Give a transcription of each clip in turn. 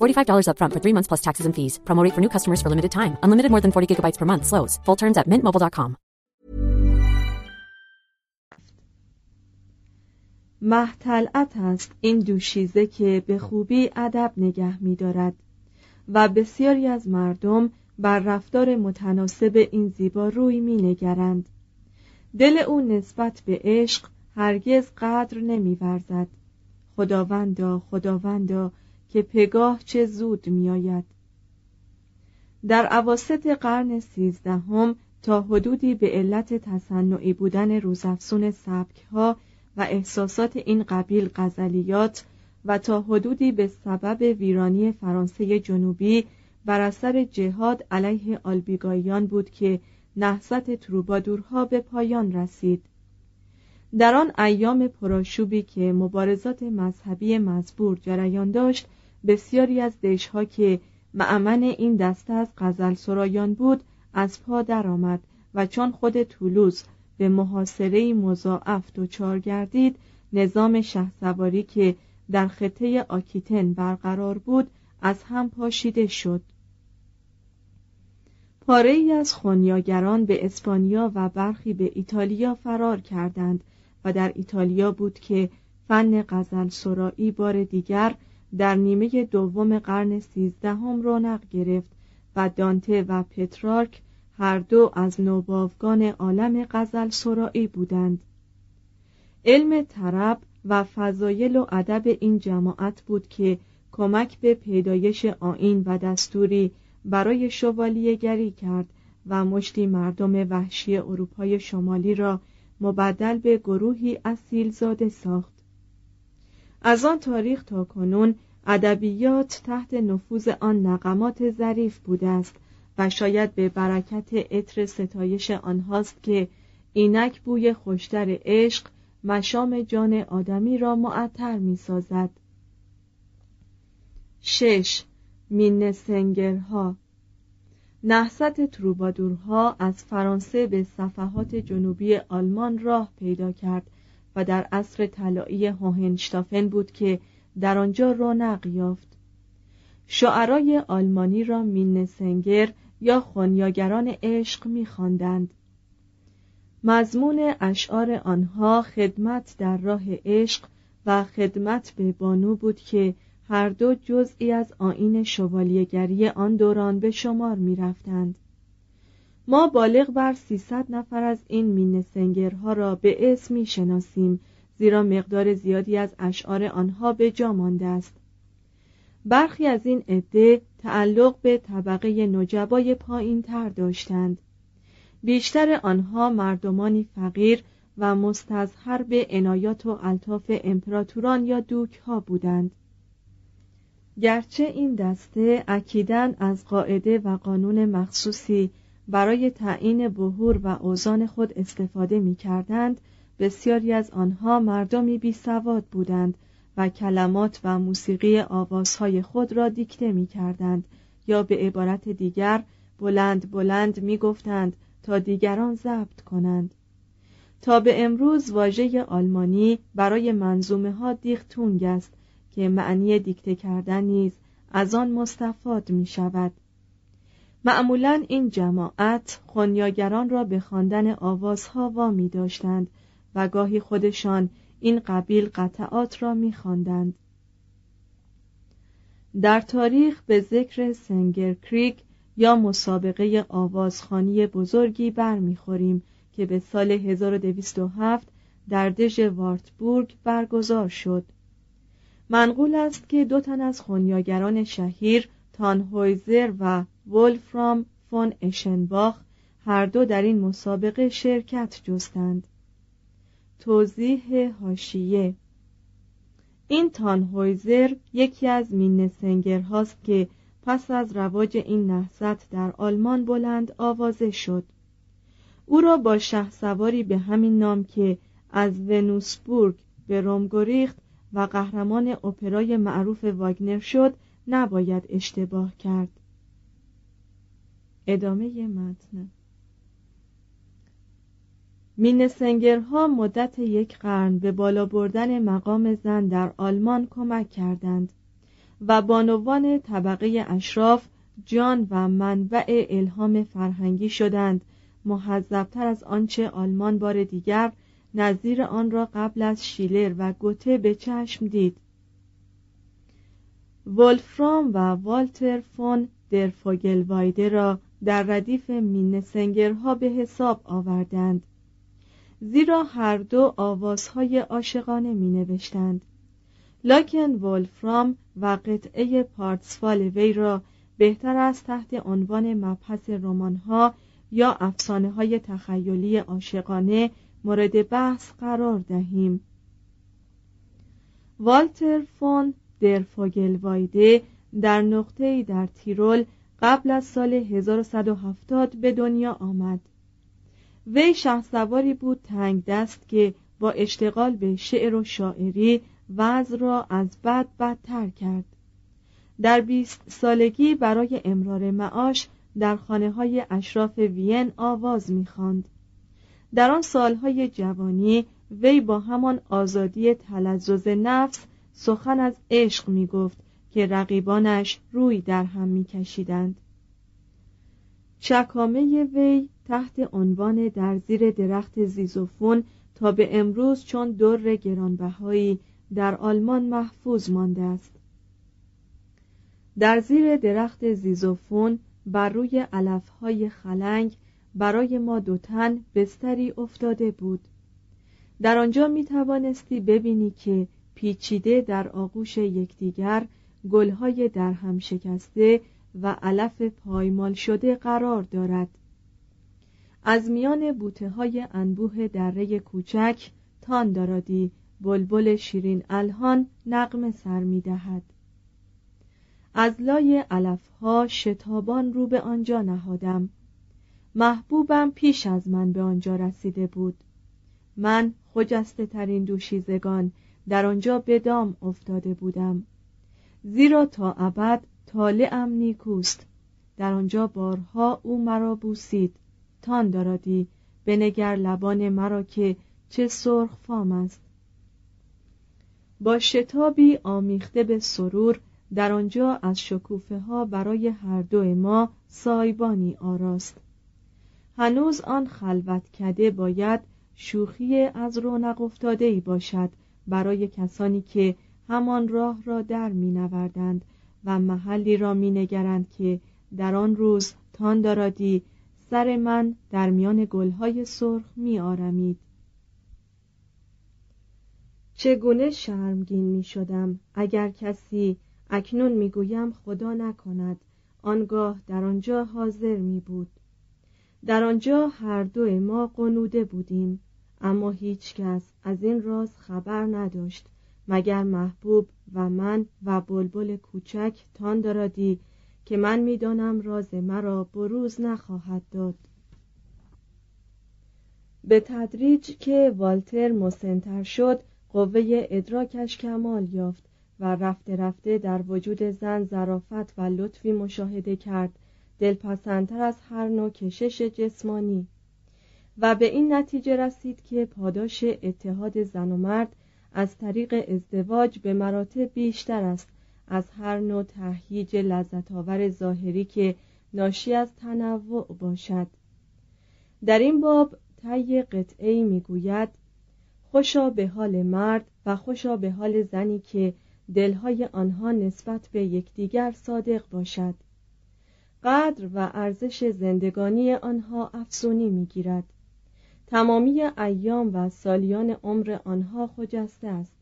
$45 upfront for three months plus taxes and fees. Promo rate for new customers for limited time. Unlimited more than 40 gigabytes per month. Slows. Full terms at mintmobile.com. محتلعت است این دوشیزه که به خوبی ادب نگه می دارد و بسیاری از مردم بر رفتار متناسب این زیبا روی می نگرند. دل او نسبت به عشق هرگز قدر نمی ورزد. خداوندا خداوندا که پگاه چه زود می آید. در عواست قرن سیزدهم تا حدودی به علت تصنعی بودن روزافزون سبکها و احساسات این قبیل غزلیات و تا حدودی به سبب ویرانی فرانسه جنوبی بر اثر جهاد علیه آلبیگایان بود که نهضت تروبادورها به پایان رسید در آن ایام پراشوبی که مبارزات مذهبی مزبور جریان داشت بسیاری از دشها که معمن این دسته از غزل سرایان بود از پا درآمد و چون خود طولوز به محاصره مضاعف دچار گردید نظام شهسواری که در خطه آکیتن برقرار بود از هم پاشیده شد. پاره ای از خونیاگران به اسپانیا و برخی به ایتالیا فرار کردند و در ایتالیا بود که فن غزل سرایی بار دیگر در نیمه دوم قرن سیزدهم رونق گرفت و دانته و پترارک هر دو از نوباوگان عالم غزل سرایی بودند. علم طرب و فضایل و ادب این جماعت بود که کمک به پیدایش آین و دستوری برای شوالیهگری کرد و مشتی مردم وحشی اروپای شمالی را مبدل به گروهی اصیل زاده ساخت. از آن تاریخ تا کنون ادبیات تحت نفوذ آن نقمات ظریف بوده است و شاید به برکت عطر ستایش آنهاست که اینک بوی خوشتر عشق مشام جان آدمی را معطر می سازد. شش مینسنگرها نحست تروبادورها از فرانسه به صفحات جنوبی آلمان راه پیدا کرد و در عصر طلایی هوهنشتافن بود که در آنجا رونق یافت شعرای آلمانی را مینسنگر یا خونیاگران عشق میخواندند مضمون اشعار آنها خدمت در راه عشق و خدمت به بانو بود که هر دو جزئی از آین شوالیگری آن دوران به شمار می رفتند. ما بالغ بر 300 نفر از این مینسنگرها را به اسم می شناسیم زیرا مقدار زیادی از اشعار آنها به جا مانده است. برخی از این عده تعلق به طبقه نجبای پایین تر داشتند. بیشتر آنها مردمانی فقیر و مستظهر به عنایات و الطاف امپراتوران یا دوک ها بودند. گرچه این دسته اکیدن از قاعده و قانون مخصوصی برای تعیین بهور و اوزان خود استفاده می کردند بسیاری از آنها مردمی بی سواد بودند و کلمات و موسیقی آوازهای خود را دیکته می کردند یا به عبارت دیگر بلند بلند می گفتند تا دیگران ضبط کنند. تا به امروز واژه آلمانی برای منظومه ها دیختونگ است که معنی دیکته کردن نیز از آن مستفاد می شود معمولا این جماعت خونیاگران را به خواندن آوازها وامی داشتند و گاهی خودشان این قبیل قطعات را میخواندند. در تاریخ به ذکر سنگر کریک یا مسابقه آوازخانی بزرگی برمیخوریم که به سال 1207 در دژ وارتبورگ برگزار شد منقول است که دو تن از خونیاگران شهیر تانهویزر و ولفرام فون اشنباخ هر دو در این مسابقه شرکت جستند. توضیح هاشیه این تانهویزر یکی از مینسنگر هاست که پس از رواج این نهضت در آلمان بلند آوازه شد. او را با شه سواری به همین نام که از ونوسبورگ به روم گریخت و قهرمان اپرای معروف واگنر شد نباید اشتباه کرد. ادامه متن. مینسنگرها مدت یک قرن به بالا بردن مقام زن در آلمان کمک کردند و بانوان طبقه اشراف جان و منبع الهام فرهنگی شدند. محذبتر از آنچه آلمان بار دیگر نظیر آن را قبل از شیلر و گوته به چشم دید. ولفرام و والتر فون درفوگلوایده را در ردیف مینسنگرها به حساب آوردند. زیرا هر دو آوازهای عاشقانه می نوشتند لاکن ولفرام و قطعه پارتسفال وی را بهتر از تحت عنوان مبحث رمانها یا افسانه های تخیلی عاشقانه مورد بحث قرار دهیم. والتر فون درفوگلوایده در نقطه‌ای در تیرول قبل از سال 1170 به دنیا آمد وی سواری بود تنگ دست که با اشتغال به شعر و شاعری وضع را از بد بدتر کرد در بیست سالگی برای امرار معاش در خانه های اشراف وین آواز می‌خواند. در آن سالهای جوانی وی با همان آزادی تلزز نفس سخن از عشق می گفت که رقیبانش روی در هم میکشیدند. چکامه وی تحت عنوان در زیر درخت زیزوفون تا به امروز چون در گرانبهایی در آلمان محفوظ مانده است در زیر درخت زیزوفون بر روی علفهای خلنگ برای ما دوتن بستری افتاده بود در آنجا می توانستی ببینی که پیچیده در آغوش یکدیگر گلهای در هم شکسته و علف پایمال شده قرار دارد. از میان بوته های انبوه دره کوچک تان دارادی. بلبل شیرین الهان نقم سر می دهد. از لای علفها شتابان رو به آنجا نهادم. محبوبم پیش از من به آنجا رسیده بود. من خجسته ترین دوشیزگان در آنجا به دام افتاده بودم. زیرا تا ابد طالعم نیکوست. در آنجا بارها او مرا بوسید. تان دارادی بنگر لبان مرا که چه سرخ فام است. با شتابی آمیخته به سرور در آنجا از شکوفه ها برای هر دو ما سایبانی آراست. هنوز آن خلوت کده باید شوخی از رونق افتاده ای باشد برای کسانی که همان راه را در می نوردند و محلی را می نگرند که در آن روز تان دارادی سر من در میان گلهای سرخ می آرمید. چگونه شرمگین می شدم اگر کسی اکنون می گویم خدا نکند آنگاه در آنجا حاضر می بود در آنجا هر دو ما قنوده بودیم اما هیچ کس از این راز خبر نداشت مگر محبوب و من و بلبل کوچک تان دارادی که من می‌دانم راز مرا بروز نخواهد داد. به تدریج که والتر مسنتر شد قوه ادراکش کمال یافت و رفته رفته در وجود زن ظرافت و لطفی مشاهده کرد دلپسندتر از هر نوع کشش جسمانی. و به این نتیجه رسید که پاداش اتحاد زن و مرد از طریق ازدواج به مراتب بیشتر است. از هر نوع تهییج لذت آور ظاهری که ناشی از تنوع باشد. در این باب طی قطعه می‌گوید خوشا به حال مرد و خوشا به حال زنی که دلهای آنها نسبت به یکدیگر صادق باشد. قدر و ارزش زندگانی آنها افزونی می‌گیرد. تمامی ایام و سالیان عمر آنها خجسته است.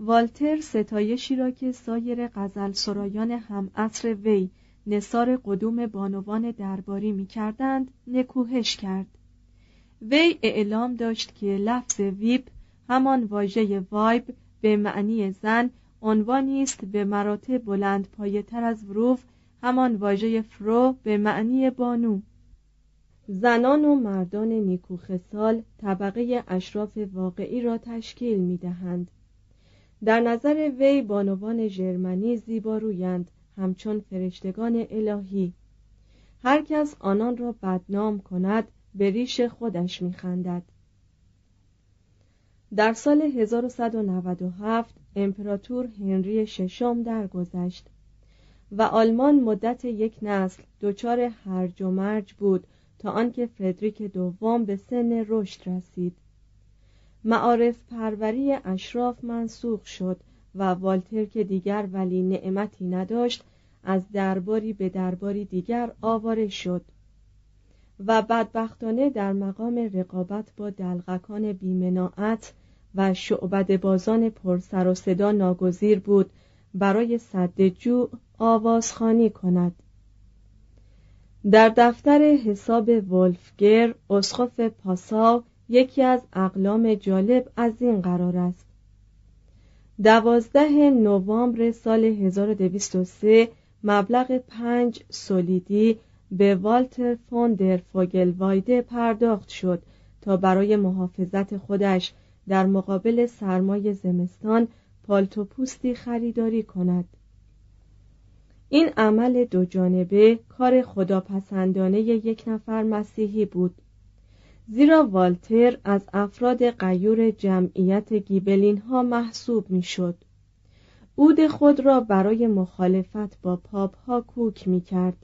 والتر ستایشی را که سایر غزل سرایان هم عصر وی نصار قدوم بانوان درباری می کردند نکوهش کرد. وی اعلام داشت که لفظ ویب همان واژه وایب به معنی زن عنوانی است به مراتب بلند پایه تر از وروف همان واژه فرو به معنی بانو. زنان و مردان نیکوخسال طبقه اشراف واقعی را تشکیل می دهند. در نظر وی بانوان ژرمنی زیبارویند همچون فرشتگان الهی هر کس آنان را بدنام کند به ریش خودش میخندد در سال 1197 امپراتور هنری ششم درگذشت و آلمان مدت یک نسل دچار هرج و مرج بود تا آنکه فردریک دوم به سن رشد رسید. معارف پروری اشراف منسوخ شد و والتر که دیگر ولی نعمتی نداشت از درباری به درباری دیگر آواره شد و بدبختانه در مقام رقابت با دلغکان بیمناعت و شعبد بازان پرسر و صدا ناگزیر بود برای صد جوع آوازخانی کند. در دفتر حساب ولفگر اسقف پاساو یکی از اقلام جالب از این قرار است. دوازده نوامبر سال 1203 مبلغ پنج سولیدی به والتر فون در فوگلوایده پرداخت شد تا برای محافظت خودش در مقابل سرمای زمستان پالتو پوستی خریداری کند. این عمل دو جانبه کار خداپسندانه یک نفر مسیحی بود زیرا والتر از افراد قیور جمعیت گیبلین ها محسوب می شد. عود خود را برای مخالفت با پاپ ها کوک می کرد.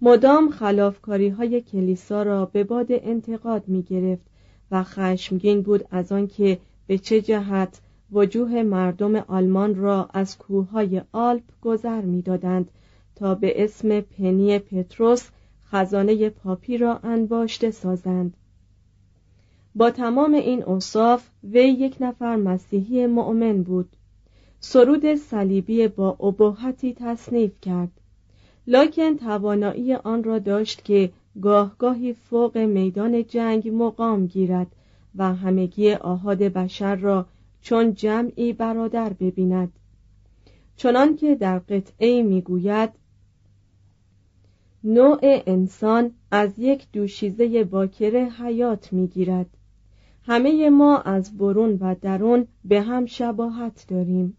مدام خلافکاری های کلیسا را به باد انتقاد می گرفت و خشمگین بود از آنکه به چه جهت وجوه مردم آلمان را از کوههای آلپ گذر می‌دادند تا به اسم پنی پتروس خزانه پاپی را انباشته سازند. با تمام این اوصاف وی یک نفر مسیحی مؤمن بود. سرود صلیبی با ابهتی تصنیف کرد. لکن توانایی آن را داشت که گاه گاهی فوق میدان جنگ مقام گیرد و همگی آهاد بشر را چون جمعی برادر ببیند. چنان که در قطعه می‌گوید نوع انسان از یک دوشیزه باکره حیات می‌گیرد. همه ما از برون و درون به هم شباهت داریم.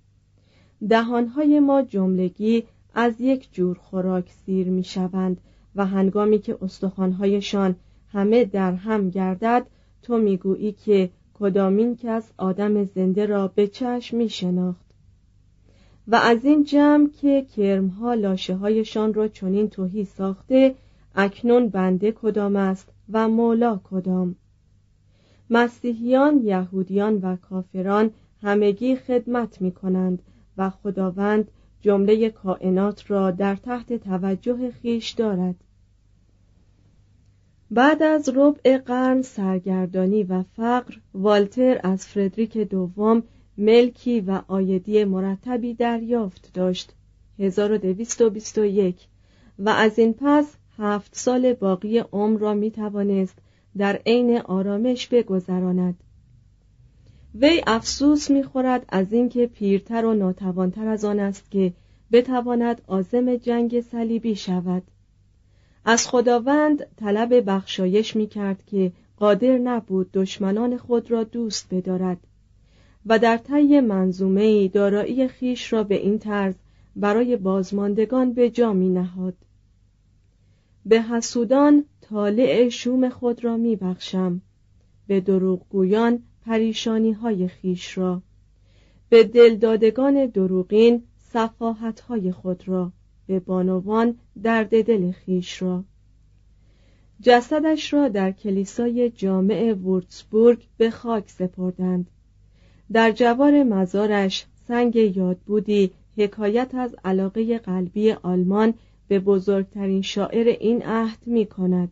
دهانهای ما جملگی از یک جور خوراک سیر می شوند و هنگامی که استخوانهایشان همه در هم گردد تو می‌گویی که کدامین کس آدم زنده را به چشم می شناخت و از این جمع که کرمها لاشه هایشان را چنین توهی ساخته اکنون بنده کدام است و مولا کدام؟ مسیحیان یهودیان و کافران همگی خدمت می کنند و خداوند جمله کائنات را در تحت توجه خیش دارد. بعد از ربع قرن سرگردانی و فقر والتر از فردریک دوم ملکی و آیدی مرتبی دریافت داشت 1221 و از این پس هفت سال باقی عمر را می توانست در عین آرامش بگذراند. وی افسوس می‌خورد از اینکه پیرتر و ناتوانتر از آن است که بتواند عازم جنگ صلیبی شود. از خداوند طلب بخشایش می کرد که قادر نبود دشمنان خود را دوست بدارد و در طی منظومه دارایی خیش را به این طرز برای بازماندگان به جا می نهاد به حسودان طالع شوم خود را می بخشم به دروغگویان پریشانی های خیش را. به دلدادگان دروغین صفاحت های خود را. به بانوان درد دل خیش را. جسدش را در کلیسای جامع وورتسبورگ به خاک سپردند. در جوار مزارش سنگ یاد بودی حکایت از علاقه قلبی آلمان به بزرگترین شاعر این عهد می کند.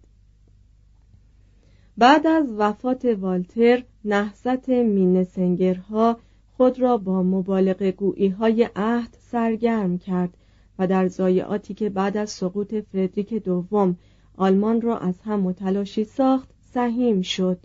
بعد از وفات والتر نهضت مینسنگرها خود را با مبالغه گویی های عهد سرگرم کرد. و در ضایعاتی که بعد از سقوط فردریک دوم آلمان را از هم متلاشی ساخت سهیم شد.